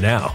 now.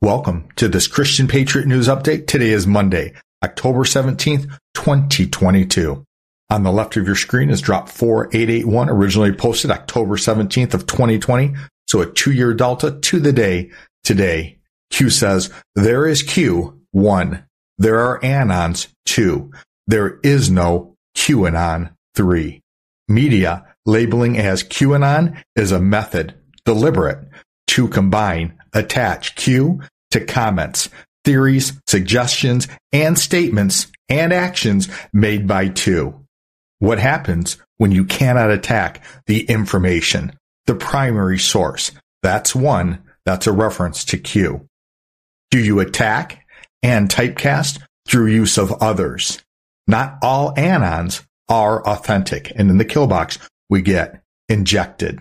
Welcome to this Christian Patriot News Update. Today is Monday, October 17th, 2022. On the left of your screen is drop 4881, originally posted October 17th of 2020. So a two-year delta to the day today. Q says, there is Q, one. There are anons, two. There is no QAnon, three. Media labeling as QAnon is a method, deliberate, to combine, attach Q to comments, theories, suggestions, and statements and actions made by two. What happens when you cannot attack the information, the primary source? That's one. That's a reference to Q. Do you attack and typecast through use of others? Not all anons are authentic. And in the kill box, we get injected.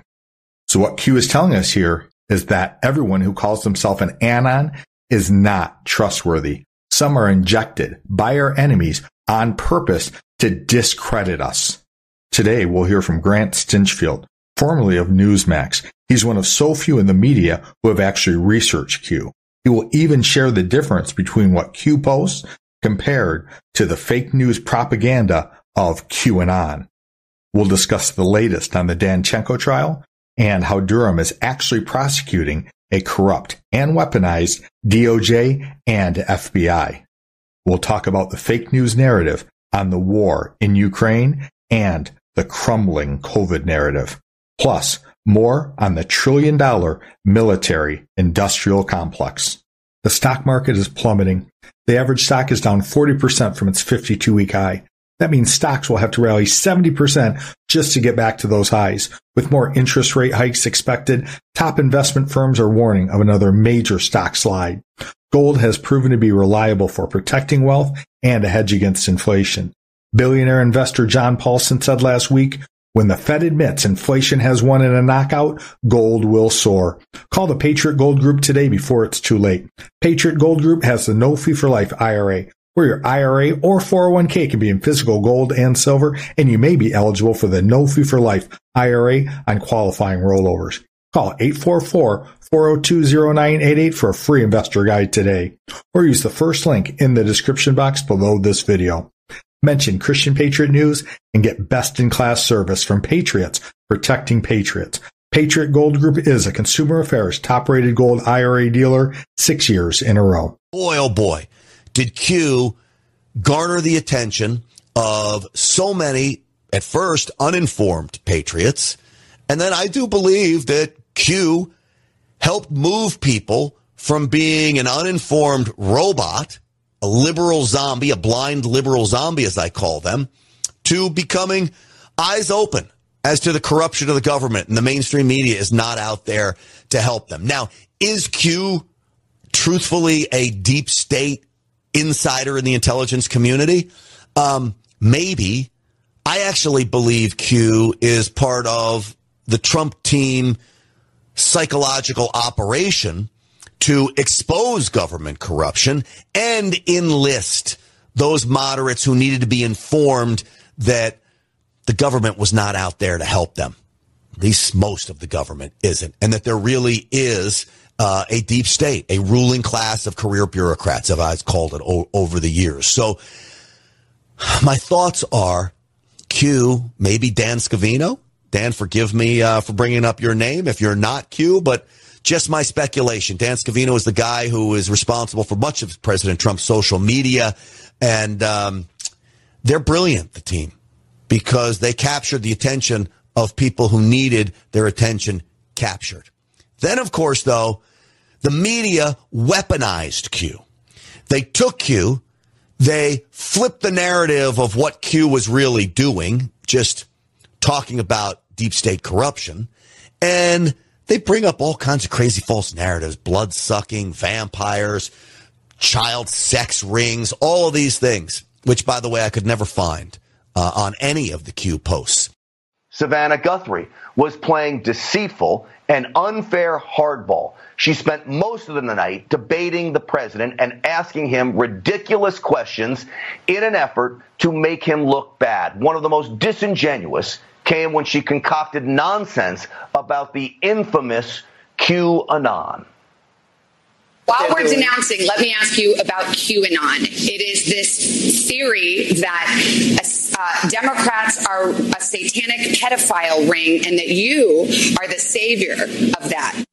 So what Q is telling us here is that everyone who calls themselves an anon is not trustworthy. Some are injected by our enemies on purpose to discredit us. Today, we'll hear from Grant Stinchfield, formerly of Newsmax. He's one of so few in the media who have actually researched Q. He will even share the difference between what Q posts compared to the fake news propaganda of QAnon. We'll discuss the latest on the Danchenko trial and how Durham is actually prosecuting a corrupt and weaponized DOJ and FBI. We'll talk about the fake news narrative on the war in Ukraine and the crumbling COVID narrative. Plus, more on the trillion dollar military industrial complex. The stock market is plummeting. The average stock is down 40% from its 52 week high. That means stocks will have to rally 70% just to get back to those highs. With more interest rate hikes expected, top investment firms are warning of another major stock slide. Gold has proven to be reliable for protecting wealth and a hedge against inflation. Billionaire investor John Paulson said last week, when the Fed admits inflation has won in a knockout, gold will soar. Call the Patriot Gold Group today before it's too late. Patriot Gold Group has the no fee for life IRA where your IRA or 401k can be in physical gold and silver, and you may be eligible for the no fee for life IRA on qualifying rollovers. Call 844-402-0988 for a free investor guide today, or use the first link in the description box below this video. Mention Christian Patriot News and get best in class service from Patriots protecting Patriots. Patriot Gold Group is a consumer affairs top rated gold IRA dealer six years in a row. Boy, oh boy did Q garner the attention of so many, at first, uninformed patriots. And then I do believe that Q helped move people from being an uninformed robot, a liberal zombie, a blind liberal zombie, as I call them, to becoming eyes open as to the corruption of the government. And the mainstream media is not out there to help them. Now, is Q truthfully a deep state insider in the intelligence community. Um, maybe. I actually believe Q is part of the Trump team psychological operation to expose government corruption and enlist those moderates who needed to be informed that the government was not out there to help them. At least most of the government isn't. And that there really is uh, a deep state, a ruling class of career bureaucrats, as I've called it o- over the years. So my thoughts are Q, maybe Dan Scavino. Dan, forgive me uh, for bringing up your name if you're not Q, but just my speculation. Dan Scavino is the guy who is responsible for much of President Trump's social media, and um, they're brilliant, the team, because they captured the attention of people who needed their attention captured. Then, of course, though, the media weaponized Q. They took Q, they flipped the narrative of what Q was really doing, just talking about deep state corruption, and they bring up all kinds of crazy false narratives, blood sucking, vampires, child sex rings, all of these things, which by the way, I could never find uh, on any of the Q posts. Savannah Guthrie was playing deceitful and unfair hardball. She spent most of the night debating the president and asking him ridiculous questions in an effort to make him look bad. One of the most disingenuous came when she concocted nonsense about the infamous QAnon. While we're denouncing, let me ask you about QAnon. It is this theory that uh, Democrats are a satanic pedophile ring and that you are the savior of that.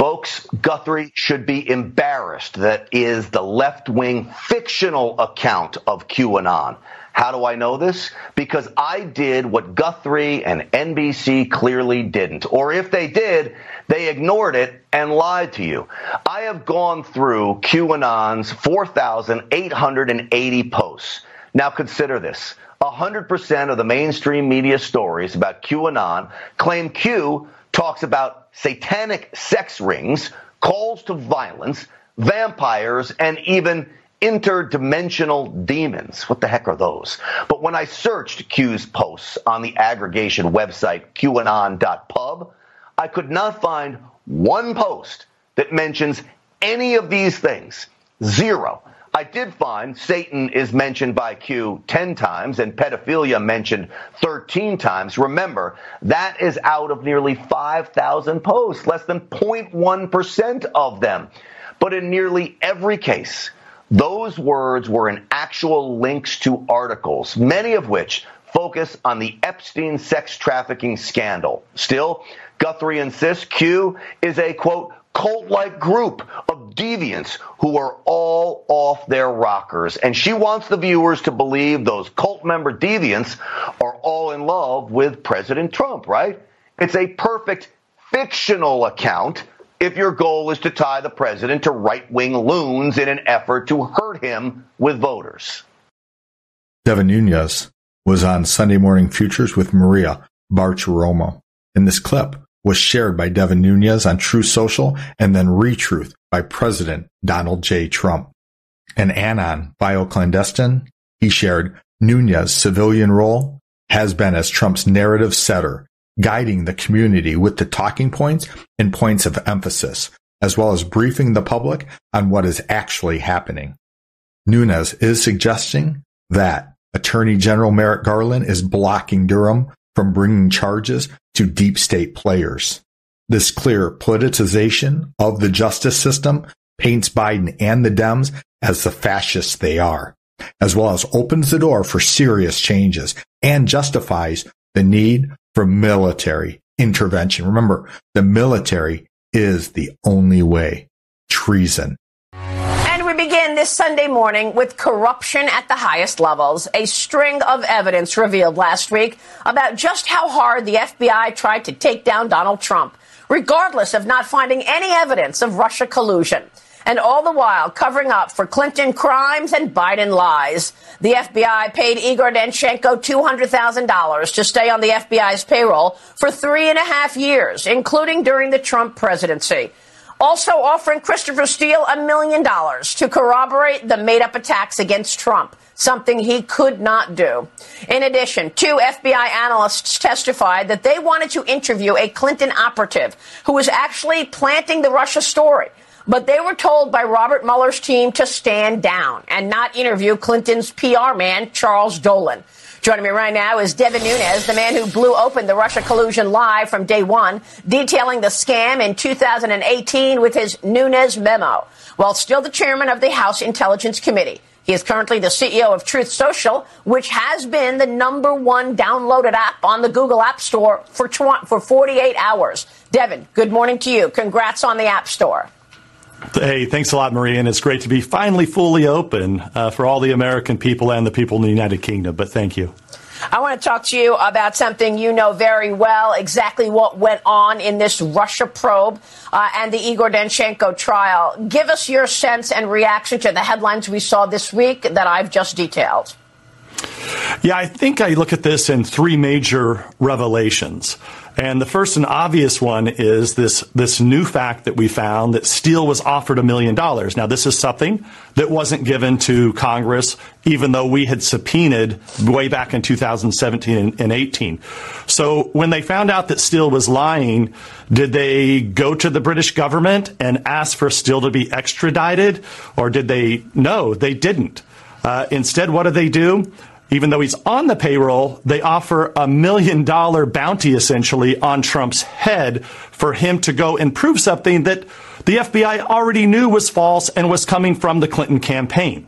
Folks, Guthrie should be embarrassed that is the left wing fictional account of QAnon. How do I know this? Because I did what Guthrie and NBC clearly didn't. Or if they did, they ignored it and lied to you. I have gone through QAnon's 4,880 posts. Now consider this. 100% of the mainstream media stories about QAnon claim Q talks about satanic sex rings, calls to violence, vampires, and even interdimensional demons. What the heck are those? But when I searched Q's posts on the aggregation website qanon.pub, I could not find one post that mentions any of these things. Zero. I did find Satan is mentioned by Q 10 times and pedophilia mentioned 13 times. Remember, that is out of nearly 5,000 posts, less than 0.1% of them. But in nearly every case, those words were in actual links to articles, many of which focus on the Epstein sex trafficking scandal. Still, Guthrie insists Q is a quote, cult like group of deviants who are all off their rockers. And she wants the viewers to believe those cult member deviants are all in love with President Trump, right? It's a perfect fictional account if your goal is to tie the president to right wing loons in an effort to hurt him with voters. Devin Nunes was on Sunday Morning Futures with Maria Bartiromo. In this clip was shared by Devin Nunes on Truth Social and then Retruth by President Donald J. Trump. And Anon Bioclandestine, he shared Nunes's civilian role has been as Trump's narrative setter guiding the community with the talking points and points of emphasis, as well as briefing the public on what is actually happening. Nunes is suggesting that Attorney General Merrick Garland is blocking Durham from bringing charges to deep state players. This clear politicization of the justice system paints Biden and the Dems as the fascists they are, as well as opens the door for serious changes and justifies the need for military intervention. Remember, the military is the only way. Treason. This Sunday morning with corruption at the highest levels. A string of evidence revealed last week about just how hard the FBI tried to take down Donald Trump, regardless of not finding any evidence of Russia collusion and all the while covering up for Clinton crimes and Biden lies. The FBI paid Igor Danchenko $200,000 to stay on the FBI's payroll for three and a half years, including during the Trump presidency. Also offering Christopher Steele a million dollars to corroborate the made up attacks against Trump, something he could not do. In addition, two FBI analysts testified that they wanted to interview a Clinton operative who was actually planting the Russia story but they were told by Robert Mueller's team to stand down and not interview Clinton's PR man, Charles Dolan. Joining me right now is Devin Nunes, the man who blew open the Russia collusion live from day one, detailing the scam in 2018 with his Nunes memo, while still the chairman of the House Intelligence Committee. He is currently the CEO of Truth Social, which has been the number one downloaded app on the Google App Store for, for 48 hours. Devin, good morning to you. Congrats on the App Store. Hey, thanks a lot, Marie, and it's great to be finally fully open uh, for all the American people and the people in the United Kingdom. But thank you. I want to talk to you about something you know very well, exactly what went on in this Russia probe uh, and the Igor Danchenko trial. Give us your sense and reaction to the headlines we saw this week that I've just detailed. Yeah, I think I look at this in three major revelations. And the first and obvious one is this, this new fact that we found that Steele was offered a million dollars. Now, this is something that wasn't given to Congress, even though we had subpoenaed way back in 2017 and, 18. So when they found out that Steele was lying, did they go to the British government and ask for Steele to be extradited? Or did they? No, they didn't. Uh, instead, what did they do? Even though he's on the payroll, they offer a million dollar bounty essentially on Trump's head for him to go and prove something that the FBI already knew was false and was coming from the Clinton campaign.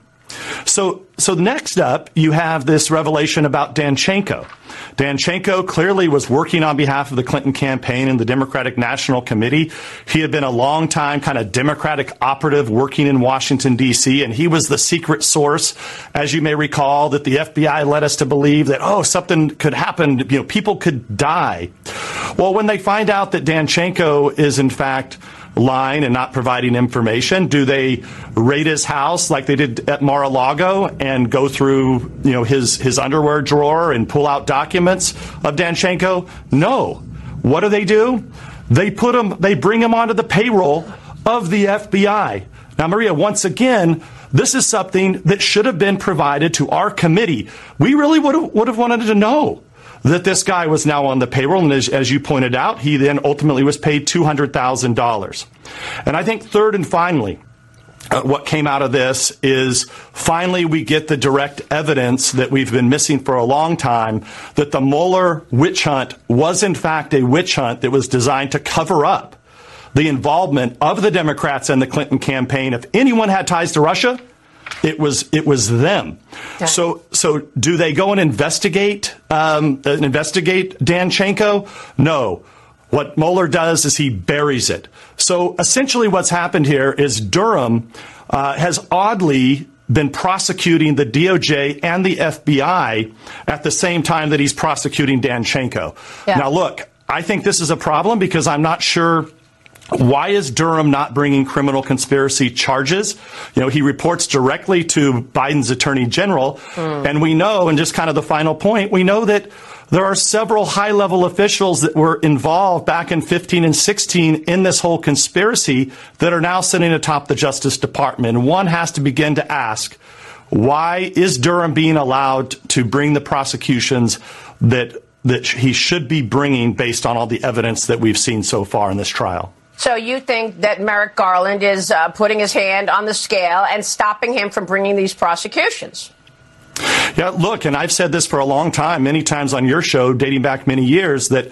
So, so next up, you have this revelation about Danchenko. Danchenko clearly was working on behalf of the Clinton campaign and the Democratic National Committee. He had been a long time kind of Democratic operative working in Washington, D.C., and he was the secret source, as you may recall, that the FBI led us to believe that, oh, something could happen, you know, people could die. Well, when they find out that Danchenko is, in fact, lying and not providing information? Do they raid his house like they did at Mar-a-Lago and go through, you know, his, his underwear drawer and pull out documents of Danchenko? No. What do they do? They put him, they bring him onto the payroll of the FBI. Now, Maria, once again, this is something that should have been provided to our committee. We really would have, would have wanted to know that this guy was now on the payroll. And as, as you pointed out, he then ultimately was paid $200,000. And I think third and finally, uh, what came out of this is finally we get the direct evidence that we've been missing for a long time that the Mueller witch hunt was in fact a witch hunt that was designed to cover up the involvement of the Democrats and the Clinton campaign. If anyone had ties to Russia, it was it was them. Yeah. So so do they go and investigate um, investigate Danchenko? No. What Mueller does is he buries it. So essentially, what's happened here is Durham uh, has oddly been prosecuting the DOJ and the FBI at the same time that he's prosecuting Danchenko. Yeah. Now, look, I think this is a problem because I'm not sure why is Durham not bringing criminal conspiracy charges? You know, he reports directly to Biden's attorney general. Mm. And we know, and just kind of the final point, we know that there are several high level officials that were involved back in 15 and 16 in this whole conspiracy that are now sitting atop the Justice Department. One has to begin to ask, why is Durham being allowed to bring the prosecutions that that he should be bringing based on all the evidence that we've seen so far in this trial? So you think that Merrick Garland is uh, putting his hand on the scale and stopping him from bringing these prosecutions? Yeah, look, and I've said this for a long time, many times on your show, dating back many years, that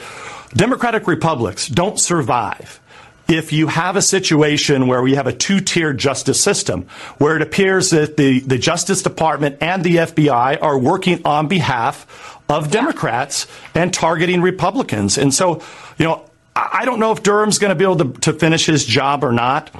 Democratic republics don't survive if you have a situation where we have a two tier justice system, where it appears that the, the Justice Department and the FBI are working on behalf of Democrats and targeting Republicans. And so, you know, I don't know if Durham's going to be able to, to finish his job or not.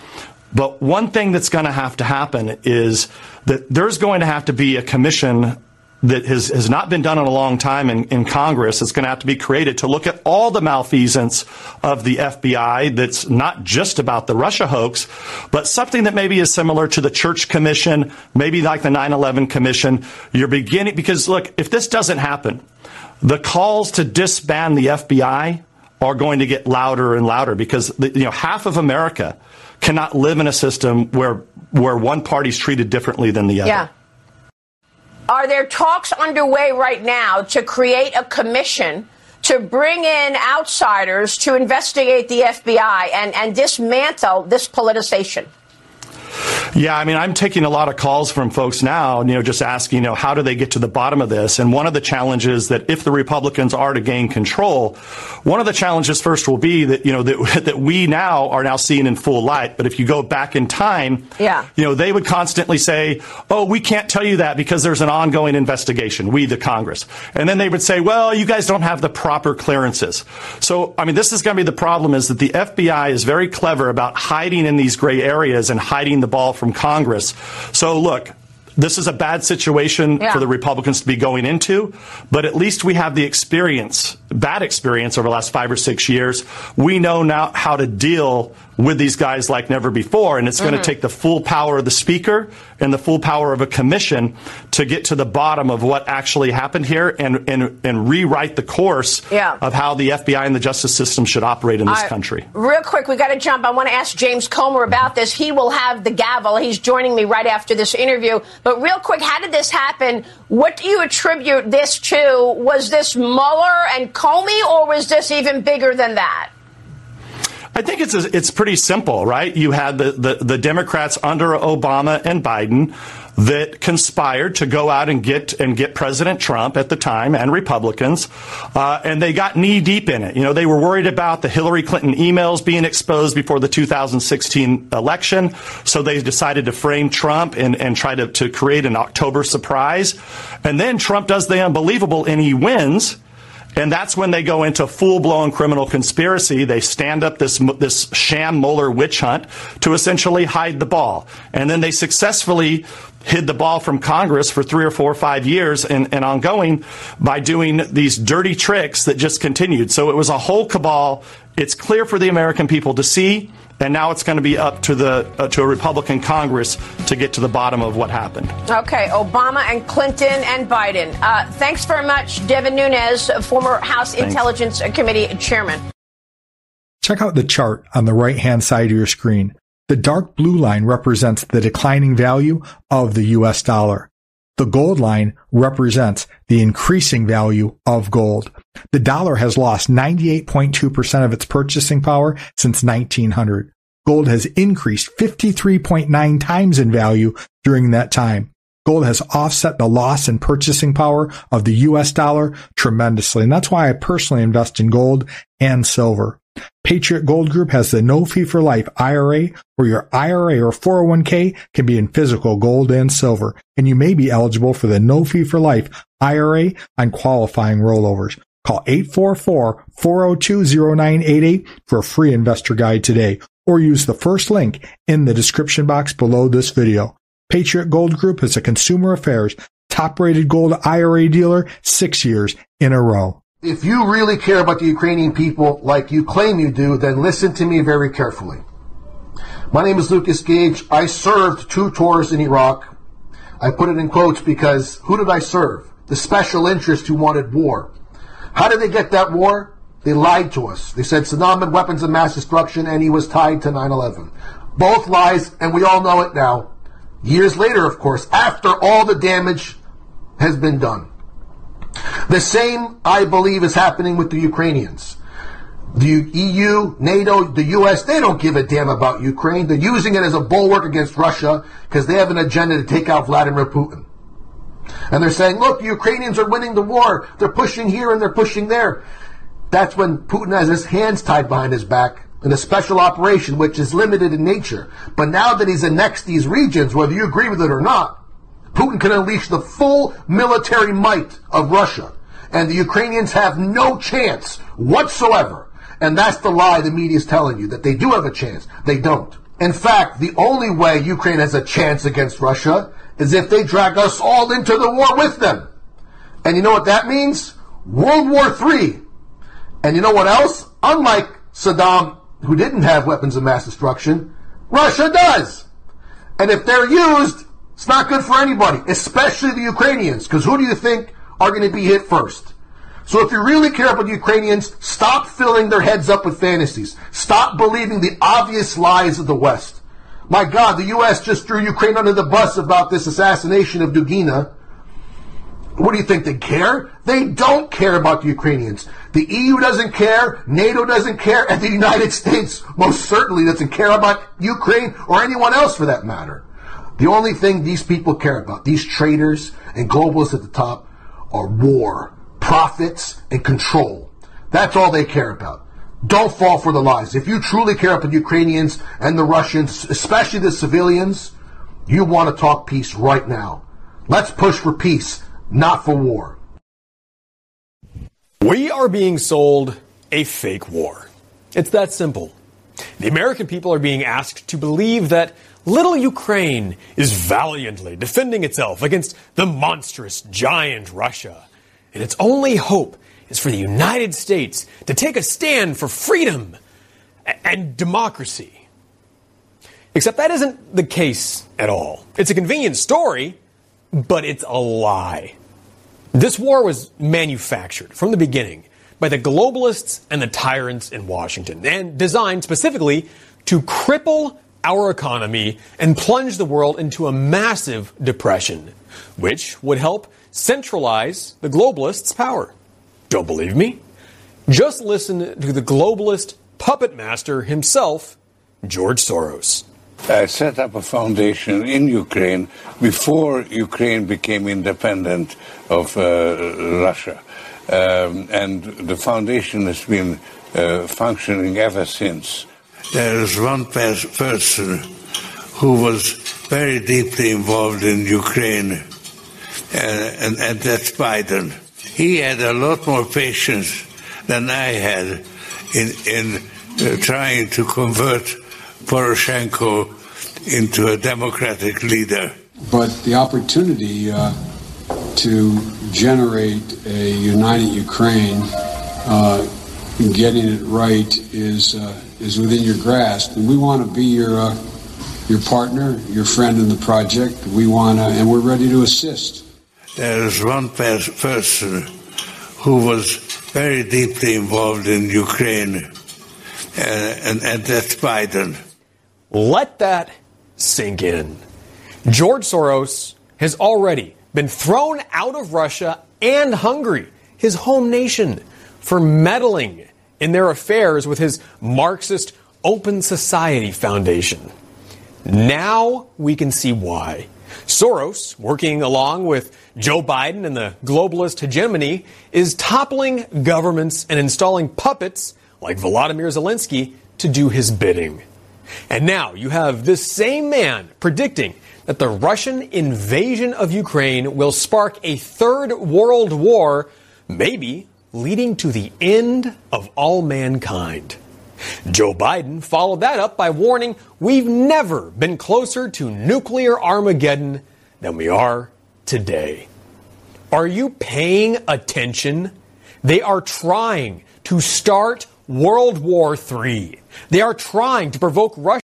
But one thing that's going to have to happen is that there's going to have to be a commission that has, has not been done in a long time in, in Congress. It's going to have to be created to look at all the malfeasance of the FBI that's not just about the Russia hoax, but something that maybe is similar to the Church Commission, maybe like the 9 11 Commission. You're beginning, because look, if this doesn't happen, the calls to disband the FBI are going to get louder and louder because you know half of America cannot live in a system where where one party's treated differently than the other. Yeah. Are there talks underway right now to create a commission to bring in outsiders to investigate the FBI and, and dismantle this politicization? Yeah, I mean, I'm taking a lot of calls from folks now, you know, just asking, you know, how do they get to the bottom of this? And one of the challenges that if the Republicans are to gain control, one of the challenges first will be that, you know, that, that we now are now seeing in full light. But if you go back in time, yeah. you know, they would constantly say, oh, we can't tell you that because there's an ongoing investigation, we, the Congress. And then they would say, well, you guys don't have the proper clearances. So, I mean, this is going to be the problem is that the FBI is very clever about hiding in these gray areas and hiding the ball from Congress. So look, this is a bad situation yeah. for the Republicans to be going into, but at least we have the experience, bad experience over the last five or six years. We know now how to deal with these guys like never before. And it's mm-hmm. going to take the full power of the speaker and the full power of a commission to get to the bottom of what actually happened here and, and, and rewrite the course yeah. of how the FBI and the justice system should operate in this country. Real quick, we got to jump. I want to ask James Comer about this. He will have the gavel. He's joining me right after this interview. But real quick, how did this happen? What do you attribute this to? Was this Mueller and Comey, or was this even bigger than that? I think it's it's pretty simple, right? You had the, the, the Democrats under Obama and Biden that conspired to go out and get and get President Trump at the time and Republicans, uh, and they got knee deep in it. You know, they were worried about the Hillary Clinton emails being exposed before the 2016 election, so they decided to frame Trump and, and try to, to create an October surprise. And then Trump does the unbelievable and he wins. And that's when they go into full-blown criminal conspiracy. They stand up this this sham Mueller witch hunt to essentially hide the ball, and then they successfully hid the ball from Congress for three or four or five years and, and ongoing by doing these dirty tricks that just continued. So it was a whole cabal. It's clear for the American people to see and now it's going to be up to the uh, to a Republican Congress to get to the bottom of what happened. Okay, Obama and Clinton and Biden. Uh, thanks very much, Devin Nunes, former House thanks. Intelligence Committee chairman. Check out the chart on the right hand side of your screen. The dark blue line represents the declining value of the US dollar. The gold line represents the increasing value of gold. The dollar has lost 98.2% of its purchasing power since 1900. Gold has increased 53.9 times in value during that time. Gold has offset the loss in purchasing power of the US dollar tremendously. And that's why I personally invest in gold and silver. Patriot Gold Group has the no fee for life IRA where your IRA or 401k can be in physical gold and silver. And you may be eligible for the no fee for life IRA on qualifying rollovers. Call 844-402-0988 for a free investor guide today or use the first link in the description box below this video. Patriot Gold Group is a consumer affairs top rated gold IRA dealer six years in a row. If you really care about the Ukrainian people like you claim you do, then listen to me very carefully. My name is Lucas Gage. I served two tours in Iraq. I put it in quotes because who did I serve? The special interest who wanted war. How did they get that war? They lied to us. They said Saddam had weapons of mass destruction and he was tied to 9-11. Both lies, and we all know it now. Years later, of course, after all the damage has been done. The same, I believe, is happening with the Ukrainians. The EU, NATO, the US, they don't give a damn about Ukraine. They're using it as a bulwark against Russia because they have an agenda to take out Vladimir Putin. And they're saying, look, the Ukrainians are winning the war. They're pushing here and they're pushing there. That's when Putin has his hands tied behind his back in a special operation, which is limited in nature. But now that he's annexed these regions, whether you agree with it or not, Putin can unleash the full military might of Russia. And the Ukrainians have no chance whatsoever. And that's the lie the media is telling you, that they do have a chance. They don't. In fact, the only way Ukraine has a chance against Russia is if they drag us all into the war with them. And you know what that means? World War III. And you know what else? Unlike Saddam, who didn't have weapons of mass destruction, Russia does. And if they're used, it's not good for anybody, especially the Ukrainians, because who do you think are going to be hit first? So if you really care about the Ukrainians, stop filling their heads up with fantasies. Stop believing the obvious lies of the West. My God, the U.S. just threw Ukraine under the bus about this assassination of Dugina. What do you think they care? They don't care about the Ukrainians. The EU doesn't care, NATO doesn't care, and the United States most certainly doesn't care about Ukraine or anyone else for that matter. The only thing these people care about, these traders and globalists at the top, are war, profits, and control. That's all they care about. Don't fall for the lies. If you truly care about the Ukrainians and the Russians, especially the civilians, you want to talk peace right now. Let's push for peace, not for war. We are being sold a fake war. It's that simple. The American people are being asked to believe that Little Ukraine is valiantly defending itself against the monstrous giant Russia. And its only hope is for the United States to take a stand for freedom and democracy. Except that isn't the case at all. It's a convenient story, but it's a lie. This war was manufactured from the beginning by the globalists and the tyrants in Washington and designed specifically to cripple our economy and plunge the world into a massive depression, which would help centralize the globalists' power. Don't believe me? Just listen to the globalist puppet master himself, George Soros. I set up a foundation in Ukraine before Ukraine became independent of uh, Russia. Um, and the foundation has been uh, functioning ever since. There is one pers- person who was very deeply involved in Ukraine, uh, and, and that's Biden. He had a lot more patience than I had in, in uh, trying to convert Poroshenko into a democratic leader. But the opportunity uh, to generate a united Ukraine, uh, getting it right, is uh, is within your grasp, and we want to be your uh, your partner, your friend in the project. We want to, and we're ready to assist. There is one pers- person who was very deeply involved in Ukraine, uh, and, and that's Biden. Let that sink in. George Soros has already been thrown out of Russia and Hungary, his home nation, for meddling in their affairs with his Marxist Open Society Foundation. Now we can see why. Soros, working along with Joe Biden and the globalist hegemony, is toppling governments and installing puppets like Volodymyr Zelensky to do his bidding. And now you have this same man predicting that the Russian invasion of Ukraine will spark a third world war, maybe leading to the end of all mankind. Joe Biden followed that up by warning we've never been closer to nuclear Armageddon than we are today. Are you paying attention? They are trying to start World War III. They are trying to provoke Russia.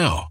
now.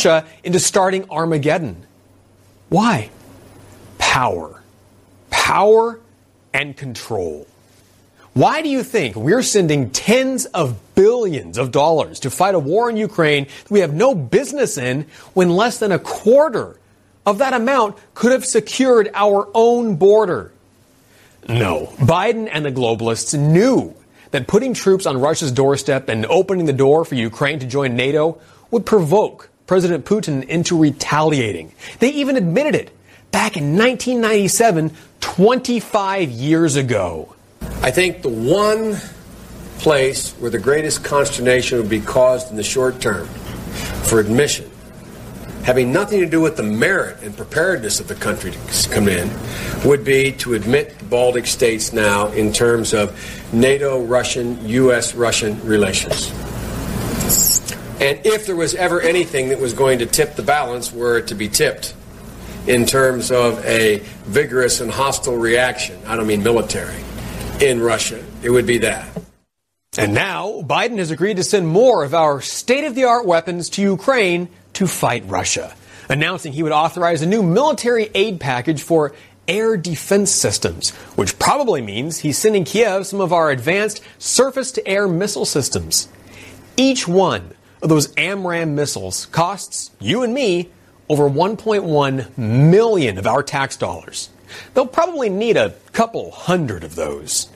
Russia into starting Armageddon. Why? Power. Power and control. Why do you think we're sending tens of billions of dollars to fight a war in Ukraine that we have no business in when less than a quarter of that amount could have secured our own border? No. Biden and the globalists knew that putting troops on Russia's doorstep and opening the door for Ukraine to join NATO would provoke President Putin into retaliating. They even admitted it back in 1997, 25 years ago. I think the one place where the greatest consternation would be caused in the short term for admission, having nothing to do with the merit and preparedness of the country to come in, would be to admit the Baltic states now in terms of NATO Russian, U.S. Russian relations. And if there was ever anything that was going to tip the balance, were it to be tipped in terms of a vigorous and hostile reaction, I don't mean military, in Russia, it would be that. And now, Biden has agreed to send more of our state of the art weapons to Ukraine to fight Russia, announcing he would authorize a new military aid package for air defense systems, which probably means he's sending Kiev some of our advanced surface to air missile systems. Each one of those AMRAAM missiles costs you and me over 1.1 million of our tax dollars. They'll probably need a couple hundred of those.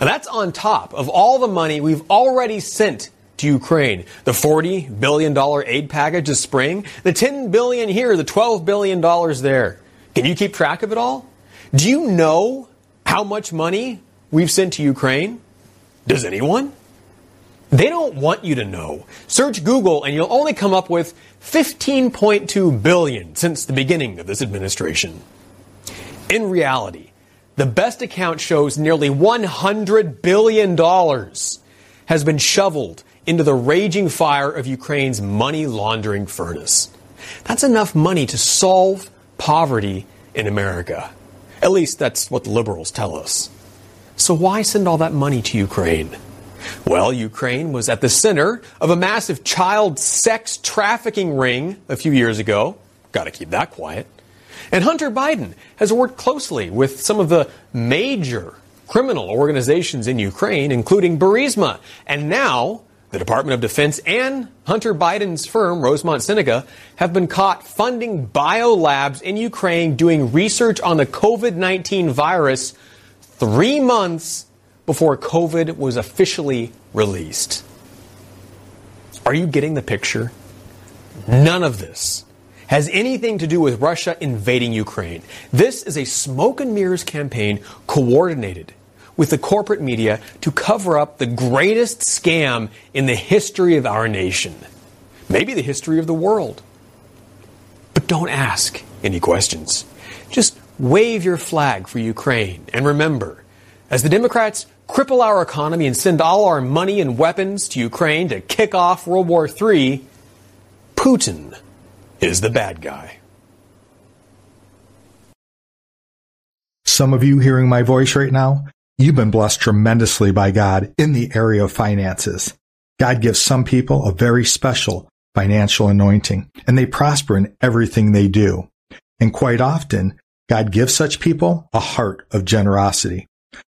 And that's on top of all the money we've already sent to Ukraine. The $40 billion aid package this spring, the 10 billion here, the $12 billion there. Can you keep track of it all? Do you know how much money we've sent to Ukraine? Does anyone? They don't want you to know. Search Google and you'll only come up with 15.2 billion since the beginning of this administration. In reality, the best account shows nearly 100 billion dollars has been shoveled into the raging fire of Ukraine's money laundering furnace. That's enough money to solve poverty in America. At least that's what the liberals tell us. So why send all that money to Ukraine? Well, Ukraine was at the center of a massive child sex trafficking ring a few years ago. Got to keep that quiet. And Hunter Biden has worked closely with some of the major criminal organizations in Ukraine, including Burisma. And now, the Department of Defense and Hunter Biden's firm, Rosemont Seneca, have been caught funding biolabs in Ukraine doing research on the COVID 19 virus three months before COVID was officially released. Are you getting the picture? None of this has anything to do with Russia invading Ukraine. This is a smoke and mirrors campaign coordinated with the corporate media to cover up the greatest scam in the history of our nation. Maybe the history of the world. But don't ask any questions. Just wave your flag for Ukraine. And remember, as the Democrats cripple our economy and send all our money and weapons to Ukraine to kick off World War III, Putin is the bad guy. Some of you hearing my voice right now, you've been blessed tremendously by God in the area of finances. God gives some people a very special financial anointing, and they prosper in everything they do. And quite often, God gives such people a heart of generosity.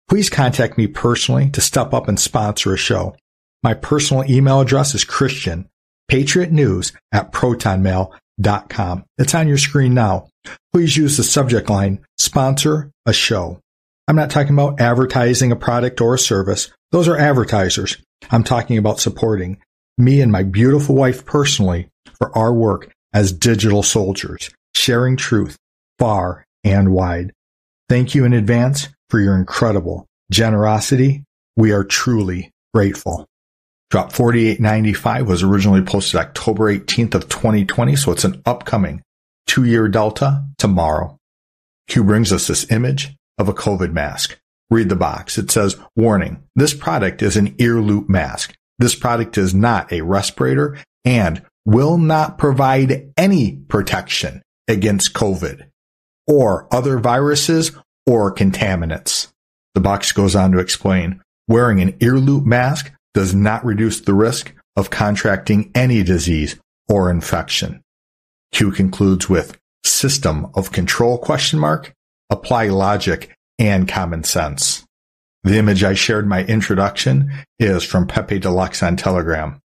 Please contact me personally to step up and sponsor a show. My personal email address is Christian, Patriot News at protonmail.com. It's on your screen now. Please use the subject line, sponsor a show. I'm not talking about advertising a product or a service. Those are advertisers. I'm talking about supporting me and my beautiful wife personally for our work as digital soldiers, sharing truth far and wide. Thank you in advance for your incredible generosity. We are truly grateful. Drop 4895 was originally posted October 18th of 2020, so it's an upcoming two-year delta tomorrow. Q brings us this image of a COVID mask. Read the box. It says, warning, this product is an ear loop mask. This product is not a respirator and will not provide any protection against COVID or other viruses or contaminants. The box goes on to explain wearing an ear loop mask does not reduce the risk of contracting any disease or infection. Q concludes with system of control question mark, apply logic and common sense. The image I shared my introduction is from Pepe Deluxe on Telegram.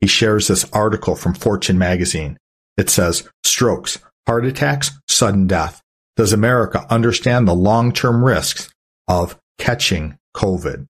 He shares this article from Fortune magazine. It says, strokes, heart attacks, sudden death. Does America understand the long-term risks of catching COVID?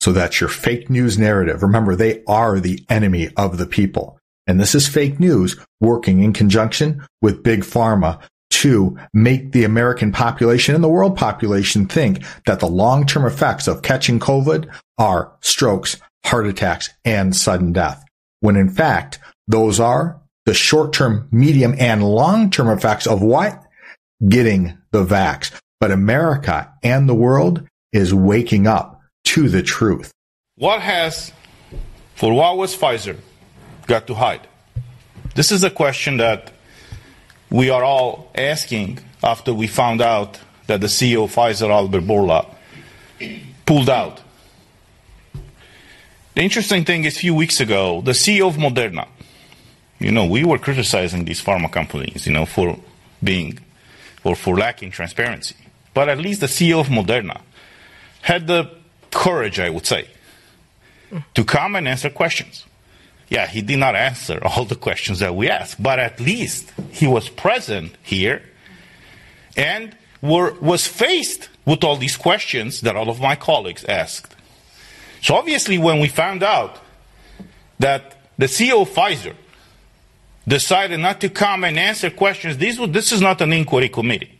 So that's your fake news narrative. Remember, they are the enemy of the people. And this is fake news working in conjunction with big pharma to make the American population and the world population think that the long-term effects of catching COVID are strokes, heart attacks, and sudden death. When in fact, those are the short-term, medium, and long-term effects of what? Getting the vax. But America and the world is waking up to the truth. What has, for what was Pfizer got to hide? This is a question that we are all asking after we found out that the CEO of Pfizer, Albert Bourla, pulled out. The interesting thing is, a few weeks ago, the CEO of Moderna, you know, we were criticizing these pharma companies, you know, for being or for lacking transparency. But at least the CEO of Moderna had the courage, I would say, to come and answer questions. Yeah, he did not answer all the questions that we asked, but at least he was present here and were, was faced with all these questions that all of my colleagues asked. So obviously, when we found out that the CEO of Pfizer decided not to come and answer questions, this, this is not an inquiry committee.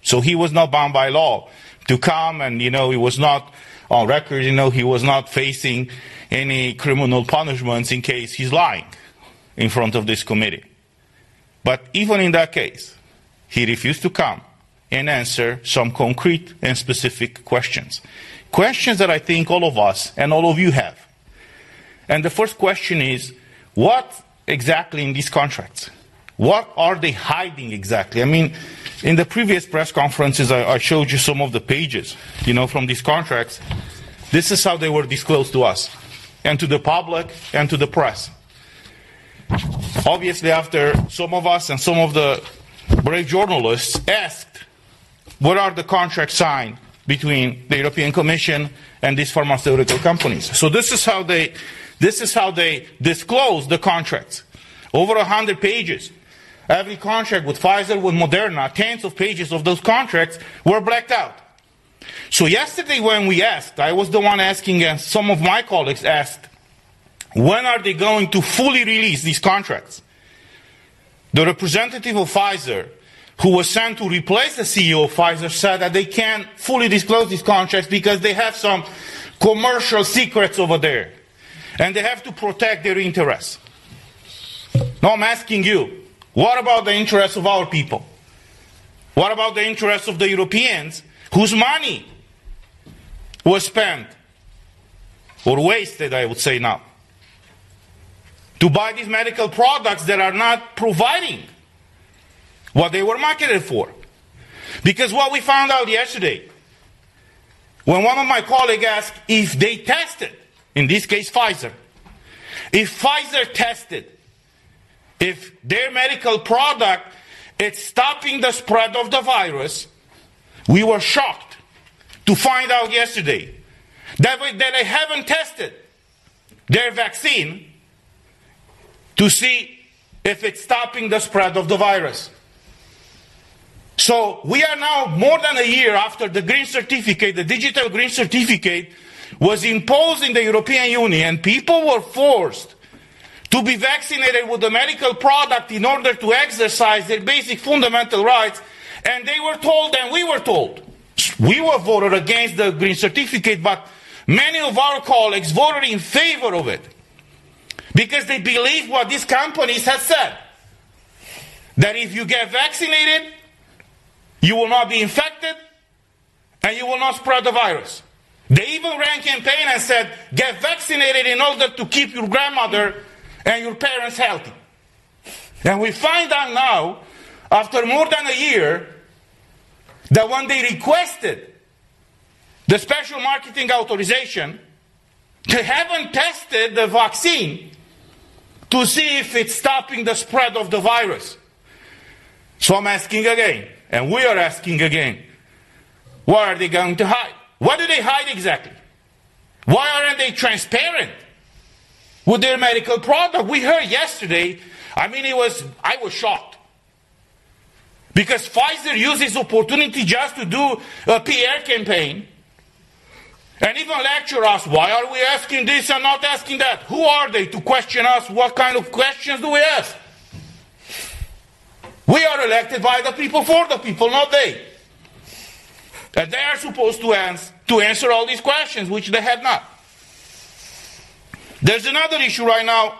So he was not bound by law to come and, you know, he was not on record, you know, he was not facing any criminal punishments in case he's lying in front of this committee. But even in that case, he refused to come and answer some concrete and specific questions. Questions that I think all of us and all of you have. And the first question is what exactly in these contracts? What are they hiding exactly? I mean, in the previous press conferences, I, I showed you some of the pages, you know, from these contracts. This is how they were disclosed to us and to the public and to the press. Obviously, after some of us and some of the brave journalists asked, what are the contracts signed between the European Commission and these pharmaceutical companies? So this is how they, this is how they disclose the contracts. Over a hundred pages. Every contract with Pfizer, with Moderna, tens of pages of those contracts were blacked out. So yesterday when we asked, I was the one asking and some of my colleagues asked, when are they going to fully release these contracts? The representative of Pfizer, who was sent to replace the CEO of Pfizer, said that they can't fully disclose these contracts because they have some commercial secrets over there. And they have to protect their interests. Now I'm asking you, what about the interests of our people? What about the interests of the Europeans whose money was spent or wasted, I would say now, to buy these medical products that are not providing what they were marketed for. Because what we found out yesterday, when one of my colleagues asked if they tested, in this case Pfizer, if Pfizer tested, if their medical product is stopping the spread of the virus, we were shocked to find out yesterday that, that they haven't tested their vaccine to see if it's stopping the spread of the virus. So we are now more than a year after the green certificate, the digital green certificate was imposed in the European Union. People were forced to be vaccinated with a medical product in order to exercise their basic fundamental rights. And they were told, and we were told, we were voted against the green certificate, but many of our colleagues voted in favor of it because they believe what these companies have said. That if you get vaccinated, you will not be infected and you will not spread the virus. They even ran campaign and said, get vaccinated in order to keep your grandmother and your parents healthy. And we find out now, after more than a year, that when they requested the special marketing authorization, they haven't tested the vaccine to see if it's stopping the spread of the virus. So I'm asking again, and we are asking again, what are they going to hide? What do they hide exactly? Why aren't they transparent with their medical product? We heard yesterday, I mean, it was, I was shocked. Because Pfizer used this opportunity just to do a PR campaign and even lecture us. Why are we asking this and not asking that? Who are they to question us? What kind of questions do we ask? We are elected by the people for the people, not they. And they are supposed to, ans- to answer all these questions, which they have not. There's another issue right now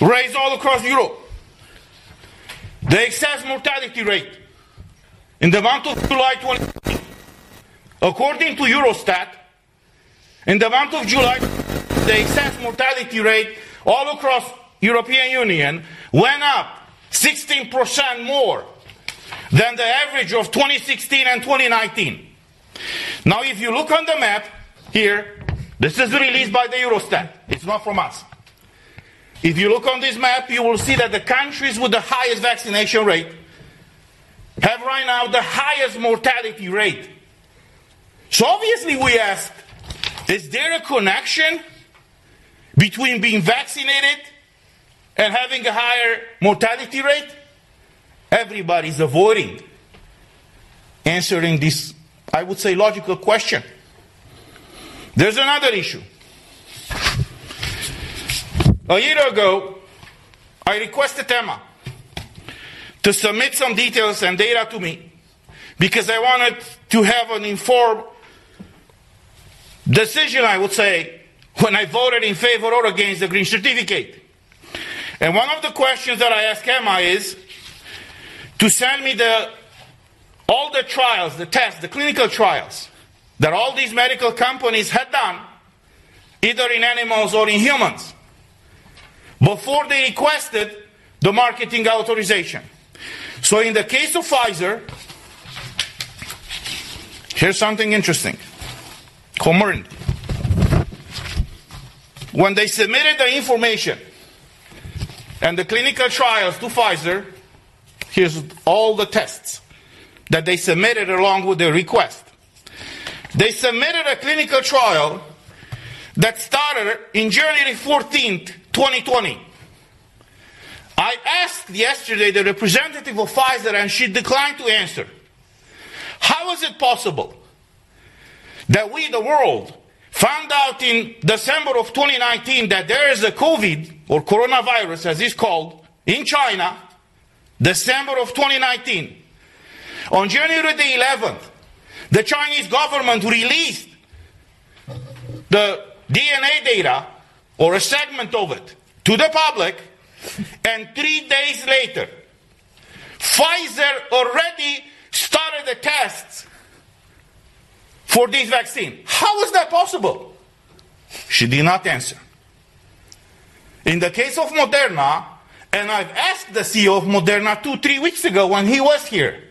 raised all across Europe the excess mortality rate. In the month of July 20, according to Eurostat, in the month of July, the excess mortality rate all across European Union went up 16% more than the average of 2016 and 2019. Now, if you look on the map here, this is released by the Eurostat. It's not from us. If you look on this map, you will see that the countries with the highest vaccination rate have right now the highest mortality rate. So obviously we ask, is there a connection between being vaccinated and having a higher mortality rate? Everybody's avoiding answering this, I would say, logical question. There's another issue. A year ago, I requested EMA to submit some details and data to me because I wanted to have an informed decision, I would say, when I voted in favor or against the green certificate. And one of the questions that I asked EMA is to send me the all the trials, the tests, the clinical trials that all these medical companies had done, either in animals or in humans, before they requested the marketing authorization. So in the case of Pfizer, here's something interesting. Comirnaty. When they submitted the information and the clinical trials to Pfizer, here's all the tests that they submitted along with the request. They submitted a clinical trial that started in January 14th, 2020. I asked yesterday the representative of Pfizer and she declined to answer. How is it possible that we, the world, found out in December of 2019 that there is a COVID or coronavirus, as it's called, in China, December of 2019. On January the 11th, the Chinese government released the DNA data or a segment of it to the public, and three days later, Pfizer already started the tests for this vaccine. How is that possible? She did not answer. In the case of Moderna, and I've asked the CEO of Moderna two, three weeks ago when he was here,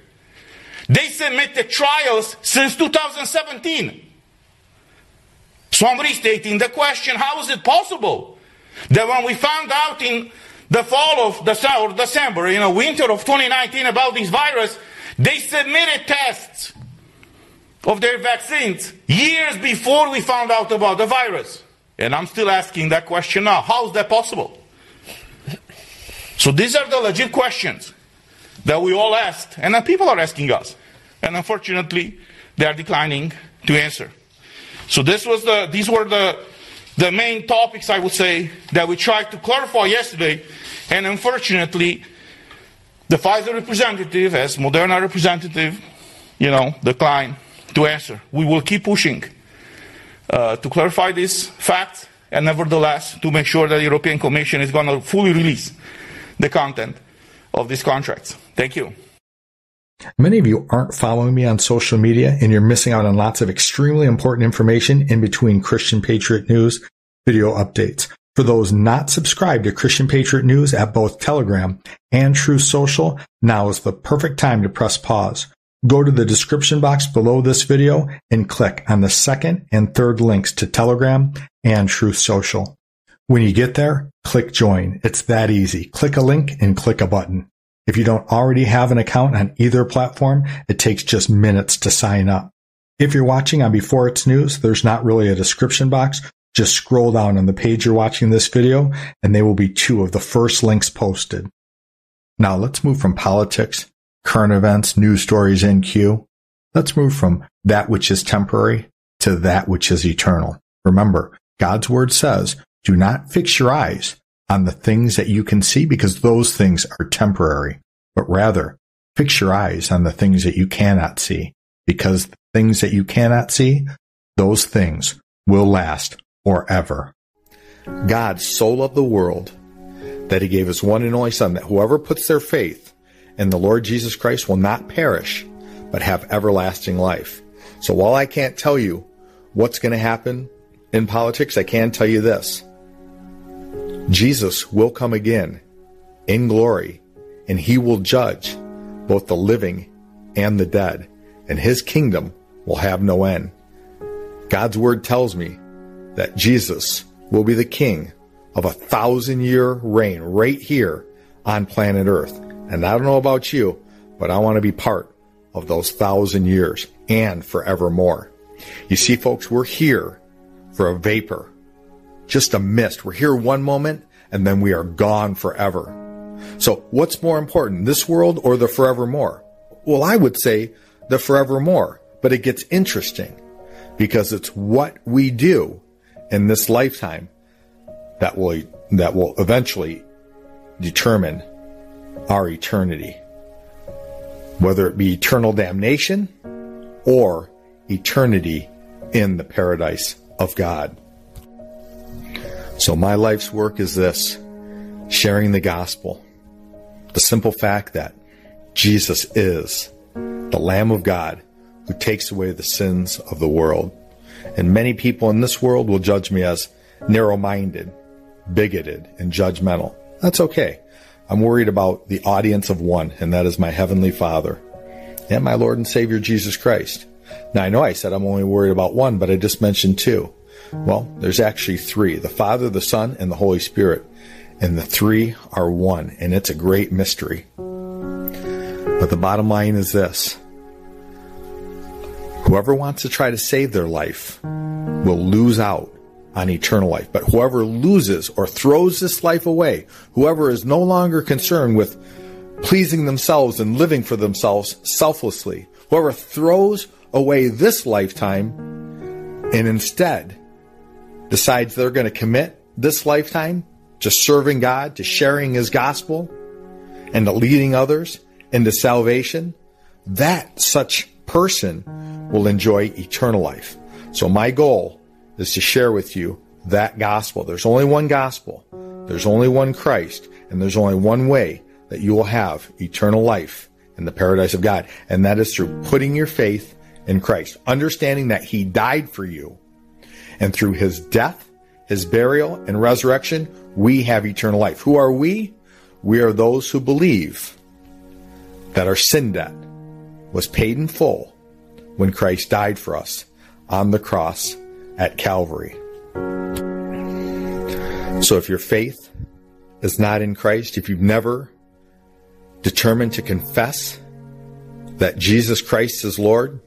they submitted trials since 2017. So I'm restating the question how is it possible that when we found out in the fall of December, you know, winter of 2019 about this virus, they submitted tests of their vaccines years before we found out about the virus. And I'm still asking that question now. How is that possible? So these are the legit questions that we all asked, and that people are asking us. And unfortunately, they are declining to answer. So this was the, these were the, the main topics, I would say, that we tried to clarify yesterday. And unfortunately, the Pfizer representative, as Moderna representative, you know, declined to answer. We will keep pushing uh, to clarify this fact and nevertheless to make sure that the European Commission is going to fully release the content of these contracts. Thank you. Many of you aren't following me on social media and you're missing out on lots of extremely important information in between Christian Patriot News video updates. For those not subscribed to Christian Patriot News at both Telegram and Truth Social, now is the perfect time to press pause. Go to the description box below this video and click on the second and third links to Telegram and Truth Social. When you get there, click join. It's that easy. Click a link and click a button. If you don't already have an account on either platform, it takes just minutes to sign up. If you're watching on Before It's News, there's not really a description box. Just scroll down on the page you're watching this video and they will be two of the first links posted. Now let's move from politics current events, news stories in Q. Let's move from that which is temporary to that which is eternal. Remember, God's word says, do not fix your eyes on the things that you can see because those things are temporary, but rather fix your eyes on the things that you cannot see because the things that you cannot see, those things will last forever. God so loved the world that he gave his one and only son that whoever puts their faith in the Lord Jesus Christ will not perish, but have everlasting life. So while I can't tell you what's going to happen in politics, I can tell you this. Jesus will come again in glory, and he will judge both the living and the dead, and his kingdom will have no end. God's word tells me that Jesus will be the king of a thousand year reign right here on planet earth. And I don't know about you, but I want to be part of those thousand years and forevermore. You see, folks, we're here for a vapor, just a mist. We're here one moment and then we are gone forever. So what's more important, this world or the forevermore? Well, I would say the forevermore, but it gets interesting because it's what we do in this lifetime that will, that will eventually determine our eternity, whether it be eternal damnation or eternity in the paradise of God. So my life's work is this, sharing the gospel. The simple fact that Jesus is the Lamb of God who takes away the sins of the world. And many people in this world will judge me as narrow-minded, bigoted, and judgmental. That's okay. I'm worried about the audience of one, and that is my Heavenly Father and my Lord and Savior Jesus Christ. Now, I know I said I'm only worried about one, but I just mentioned two. Well, there's actually three the Father, the Son, and the Holy Spirit. And the three are one, and it's a great mystery. But the bottom line is this whoever wants to try to save their life will lose out on eternal life. But whoever loses or throws this life away, whoever is no longer concerned with pleasing themselves and living for themselves selflessly, whoever throws away this lifetime and instead decides they're going to commit this lifetime to serving God, to sharing His gospel, and to leading others into salvation, that such person will enjoy eternal life. So my goal is to share with you that gospel. There's only one gospel. There's only one Christ. And there's only one way that you will have eternal life in the paradise of God. And that is through putting your faith in Christ, understanding that He died for you. And through His death, His burial, and resurrection, we have eternal life. Who are we? We are those who believe that our sin debt was paid in full when Christ died for us on the cross at Calvary. So if your faith is not in Christ, if you've never determined to confess that Jesus Christ is Lord,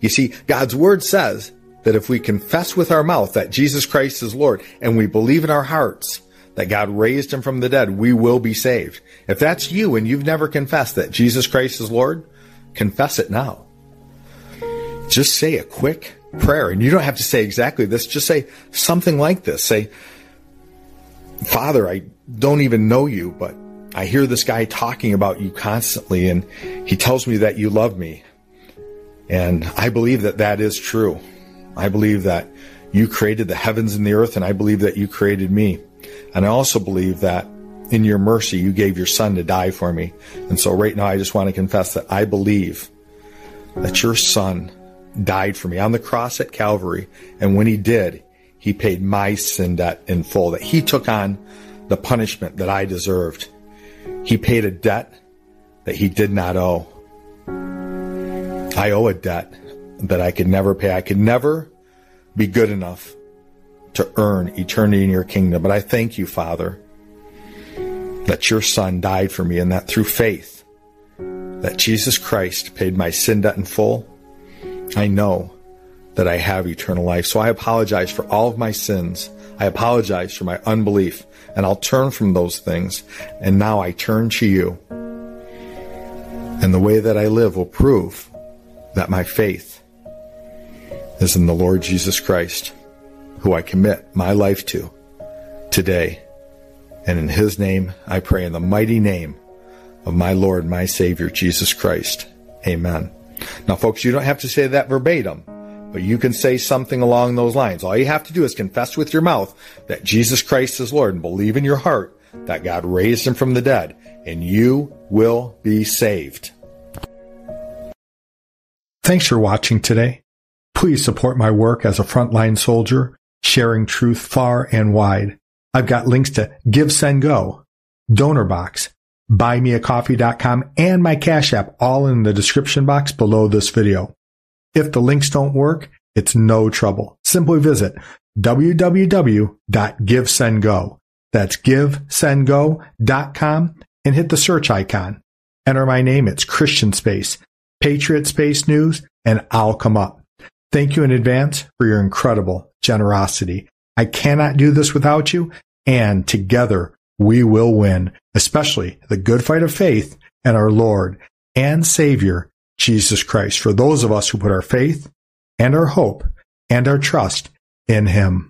you see, God's word says that if we confess with our mouth that Jesus Christ is Lord and we believe in our hearts that God raised him from the dead, we will be saved. If that's you and you've never confessed that Jesus Christ is Lord, confess it now. Just say a quick prayer. And you don't have to say exactly this. Just say something like this. Say, Father, I don't even know you, but I hear this guy talking about you constantly and he tells me that you love me. And I believe that that is true. I believe that you created the heavens and the earth and I believe that you created me. And I also believe that in your mercy, you gave your son to die for me. And so right now, I just want to confess that I believe that your son died for me on the cross at Calvary. And when he did, he paid my sin debt in full, that he took on the punishment that I deserved. He paid a debt that he did not owe. I owe a debt that I could never pay. I could never be good enough to earn eternity in your kingdom. But I thank you, Father, that your son died for me and that through faith, that Jesus Christ paid my sin debt in full I know that I have eternal life. So I apologize for all of my sins. I apologize for my unbelief and I'll turn from those things. And now I turn to you. And the way that I live will prove that my faith is in the Lord Jesus Christ, who I commit my life to today. And in his name, I pray in the mighty name of my Lord, my Savior, Jesus Christ. Amen. Now, folks, you don't have to say that verbatim, but you can say something along those lines. All you have to do is confess with your mouth that Jesus Christ is Lord and believe in your heart that God raised him from the dead, and you will be saved. Thanks for watching today. Please support my work as a frontline soldier, sharing truth far and wide. I've got links to Give, Send, Go, Donorbox, buymeacoffee.com, and my Cash App all in the description box below this video. If the links don't work, it's no trouble. Simply visit www.givesendgo. That's givesendgo.com and hit the search icon. Enter my name. It's Christian Space, Patriot Space News, and I'll come up. Thank you in advance for your incredible generosity. I cannot do this without you, and together we will win, especially the good fight of faith and our Lord and Savior, Jesus Christ, for those of us who put our faith and our hope and our trust in Him.